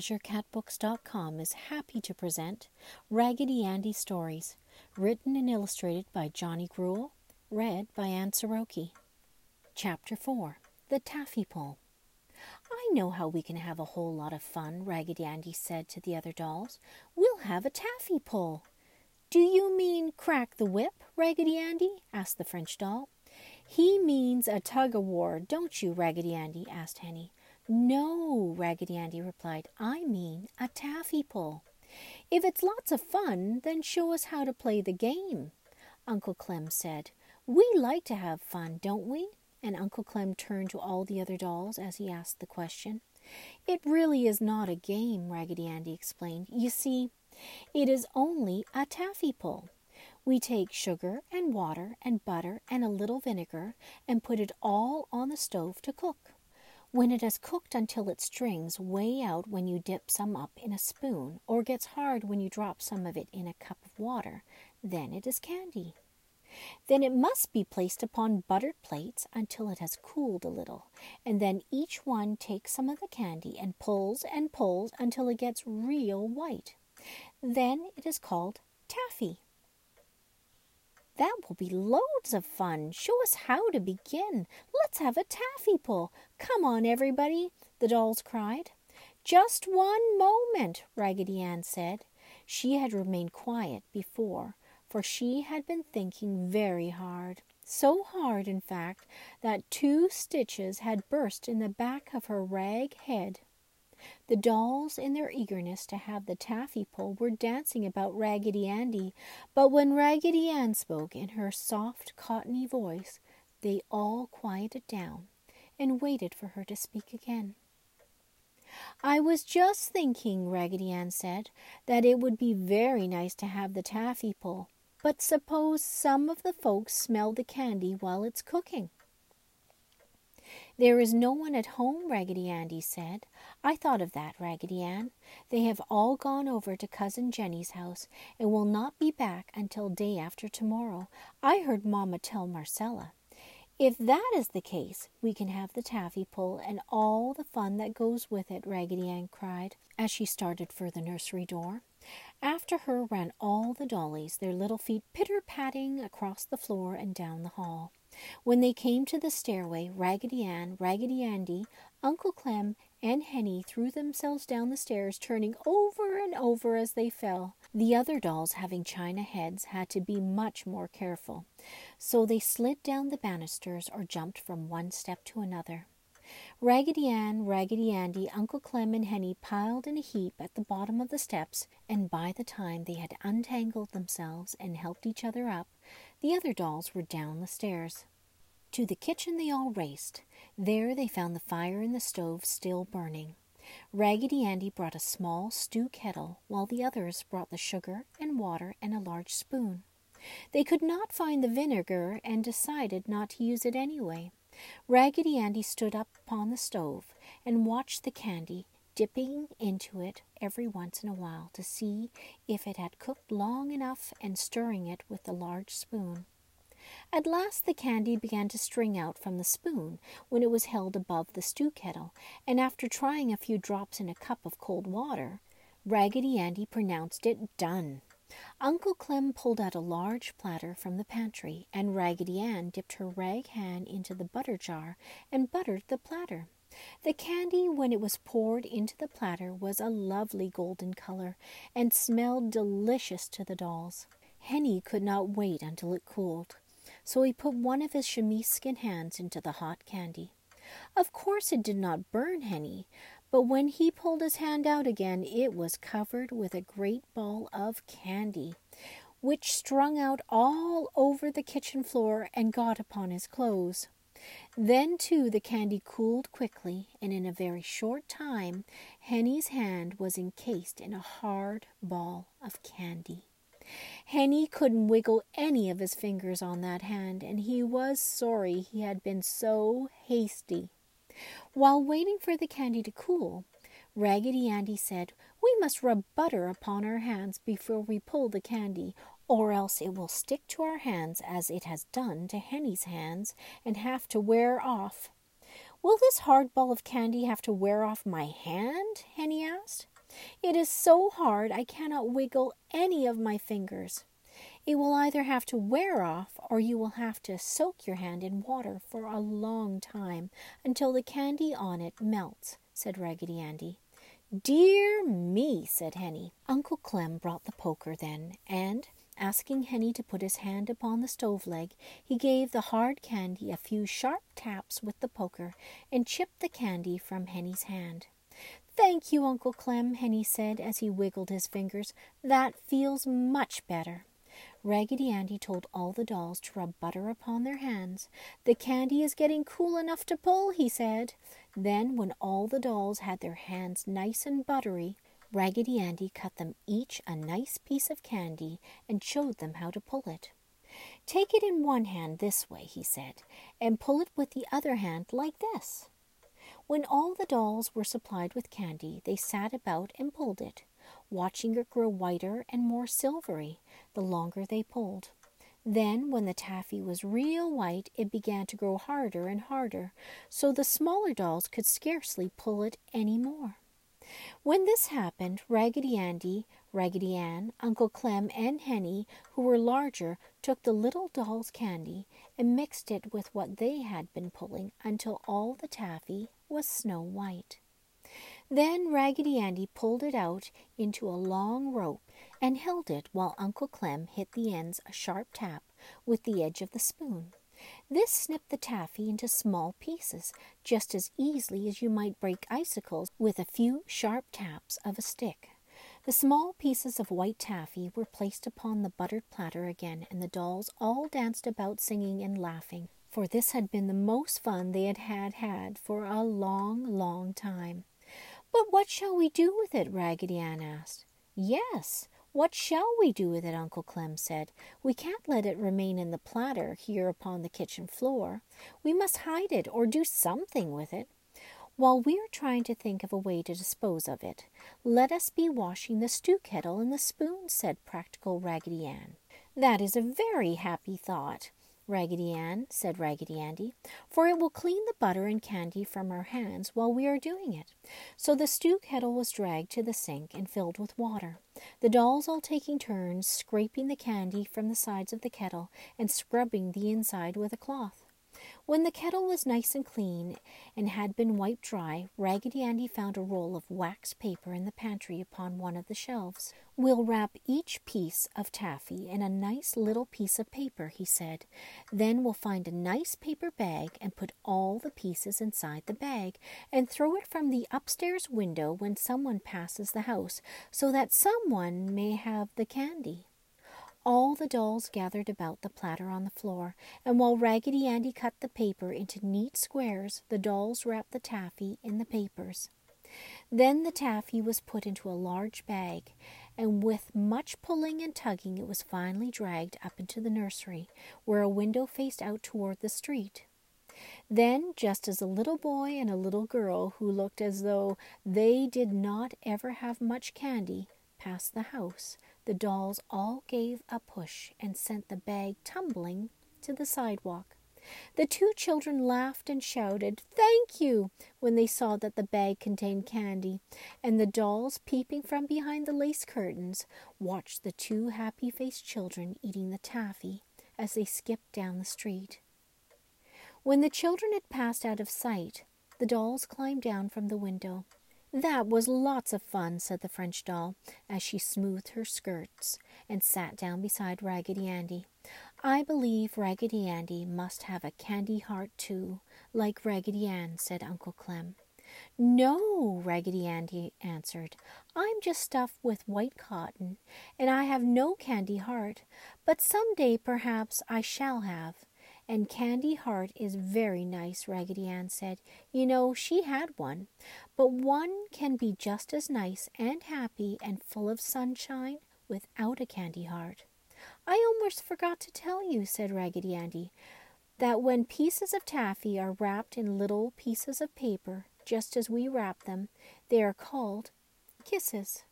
AzureCatBooks.com is happy to present Raggedy Andy Stories, written and illustrated by Johnny Gruelle, read by Anne Soroke. Chapter 4 The Taffy Pull. I know how we can have a whole lot of fun, Raggedy Andy said to the other dolls. We'll have a taffy pull. Do you mean crack the whip, Raggedy Andy? asked the French doll. He means a tug of war, don't you, Raggedy Andy? asked Henny. No, Raggedy Andy replied. I mean a taffy pull. If it's lots of fun, then show us how to play the game, Uncle Clem said. We like to have fun, don't we? And Uncle Clem turned to all the other dolls as he asked the question. It really is not a game, Raggedy Andy explained. You see, it is only a taffy pull. We take sugar and water and butter and a little vinegar and put it all on the stove to cook. When it has cooked until it strings way out when you dip some up in a spoon, or gets hard when you drop some of it in a cup of water, then it is candy. Then it must be placed upon buttered plates until it has cooled a little, and then each one takes some of the candy and pulls and pulls until it gets real white. Then it is called taffy. That will be loads of fun. Show us how to begin. Let's have a taffy pull. Come on, everybody, the dolls cried. Just one moment, Raggedy Ann said. She had remained quiet before, for she had been thinking very hard. So hard, in fact, that two stitches had burst in the back of her rag head. The dolls, in their eagerness to have the taffy pull, were dancing about Raggedy Andy, but when Raggedy Ann spoke in her soft, cottony voice, they all quieted down and waited for her to speak again. I was just thinking, Raggedy Ann said, that it would be very nice to have the taffy pull, but suppose some of the folks smell the candy while it's cooking. There is no one at home, Raggedy Andy said. I thought of that, Raggedy Ann. They have all gone over to Cousin Jenny's house and will not be back until day after tomorrow. I heard Mamma tell Marcella. If that is the case, we can have the taffy pull and all the fun that goes with it, Raggedy Ann cried as she started for the nursery door. After her ran all the dollies, their little feet pitter patting across the floor and down the hall. When they came to the stairway, Raggedy Ann, Raggedy Andy, Uncle Clem, and Henny threw themselves down the stairs, turning over and over as they fell. The other dolls, having china heads, had to be much more careful, so they slid down the banisters or jumped from one step to another. Raggedy Ann, Raggedy Andy, Uncle Clem, and Henny piled in a heap at the bottom of the steps, and by the time they had untangled themselves and helped each other up, the other dolls were down the stairs. To the kitchen they all raced. There they found the fire in the stove still burning. Raggedy Andy brought a small stew kettle, while the others brought the sugar and water and a large spoon. They could not find the vinegar and decided not to use it anyway. Raggedy Andy stood up upon the stove and watched the candy, dipping into it every once in a while to see if it had cooked long enough and stirring it with the large spoon. At last the candy began to string out from the spoon when it was held above the stew kettle, and after trying a few drops in a cup of cold water, Raggedy Andy pronounced it done. Uncle Clem pulled out a large platter from the pantry, and Raggedy Ann dipped her rag hand into the butter jar and buttered the platter. The candy, when it was poured into the platter, was a lovely golden color and smelled delicious to the dolls. Henny could not wait until it cooled so he put one of his chamois skin hands into the hot candy. Of course it did not burn Henny, but when he pulled his hand out again, it was covered with a great ball of candy, which strung out all over the kitchen floor and got upon his clothes. Then, too, the candy cooled quickly, and in a very short time, Henny's hand was encased in a hard ball of candy. Henny couldn't wiggle any of his fingers on that hand, and he was sorry he had been so hasty. While waiting for the candy to cool, Raggedy Andy said, We must rub butter upon our hands before we pull the candy, or else it will stick to our hands as it has done to Henny's hands and have to wear off. Will this hard ball of candy have to wear off my hand? Henny asked. It is so hard I cannot wiggle any of my fingers. It will either have to wear off or you will have to soak your hand in water for a long time until the candy on it melts, said Raggedy Andy. Dear me, said Henny. Uncle Clem brought the poker then, and, asking Henny to put his hand upon the stove leg, he gave the hard candy a few sharp taps with the poker and chipped the candy from Henny's hand. Thank you, Uncle Clem, Henny said as he wiggled his fingers. That feels much better. Raggedy Andy told all the dolls to rub butter upon their hands. The candy is getting cool enough to pull, he said. Then, when all the dolls had their hands nice and buttery, Raggedy Andy cut them each a nice piece of candy and showed them how to pull it. Take it in one hand this way, he said, and pull it with the other hand like this. When all the dolls were supplied with candy, they sat about and pulled it, watching it grow whiter and more silvery the longer they pulled. Then, when the taffy was real white, it began to grow harder and harder, so the smaller dolls could scarcely pull it any more. When this happened, Raggedy Andy, Raggedy Ann, Uncle Clem, and Henny, who were larger, took the little doll's candy and mixed it with what they had been pulling until all the taffy was snow white. Then Raggedy Andy pulled it out into a long rope and held it while Uncle Clem hit the ends a sharp tap with the edge of the spoon. This snipped the taffy into small pieces, just as easily as you might break icicles with a few sharp taps of a stick. The small pieces of white taffy were placed upon the buttered platter again, and the dolls all danced about singing and laughing, for this had been the most fun they had had had for a long, long time. But what shall we do with it? Raggedy Ann asked. Yes, what shall we do with it? Uncle Clem said. We can't let it remain in the platter here upon the kitchen floor. We must hide it or do something with it. While we are trying to think of a way to dispose of it, let us be washing the stew kettle and the spoon, said practical Raggedy Ann. That is a very happy thought. Raggedy Ann, said Raggedy Andy, for it will clean the butter and candy from our hands while we are doing it. So the stew kettle was dragged to the sink and filled with water, the dolls all taking turns scraping the candy from the sides of the kettle and scrubbing the inside with a cloth. When the kettle was nice and clean and had been wiped dry, Raggedy Andy found a roll of wax paper in the pantry upon one of the shelves. We'll wrap each piece of taffy in a nice little piece of paper, he said. Then we'll find a nice paper bag and put all the pieces inside the bag and throw it from the upstairs window when someone passes the house so that someone may have the candy. All the dolls gathered about the platter on the floor, and while Raggedy Andy cut the paper into neat squares, the dolls wrapped the taffy in the papers. Then the taffy was put into a large bag, and with much pulling and tugging it was finally dragged up into the nursery, where a window faced out toward the street. Then, just as a little boy and a little girl who looked as though they did not ever have much candy passed the house, the dolls all gave a push and sent the bag tumbling to the sidewalk. The two children laughed and shouted, Thank you, when they saw that the bag contained candy, and the dolls, peeping from behind the lace curtains, watched the two happy faced children eating the taffy as they skipped down the street. When the children had passed out of sight, the dolls climbed down from the window. That was lots of fun, said the French doll, as she smoothed her skirts and sat down beside Raggedy Andy. I believe Raggedy Andy must have a candy heart too, like Raggedy Ann, said Uncle Clem. No, Raggedy Andy answered. I'm just stuffed with white cotton, and I have no candy heart, but some day perhaps I shall have. And Candy Heart is very nice, Raggedy Ann said. You know, she had one. But one can be just as nice and happy and full of sunshine without a candy heart. I almost forgot to tell you, said Raggedy Andy, that when pieces of taffy are wrapped in little pieces of paper, just as we wrap them, they are called kisses.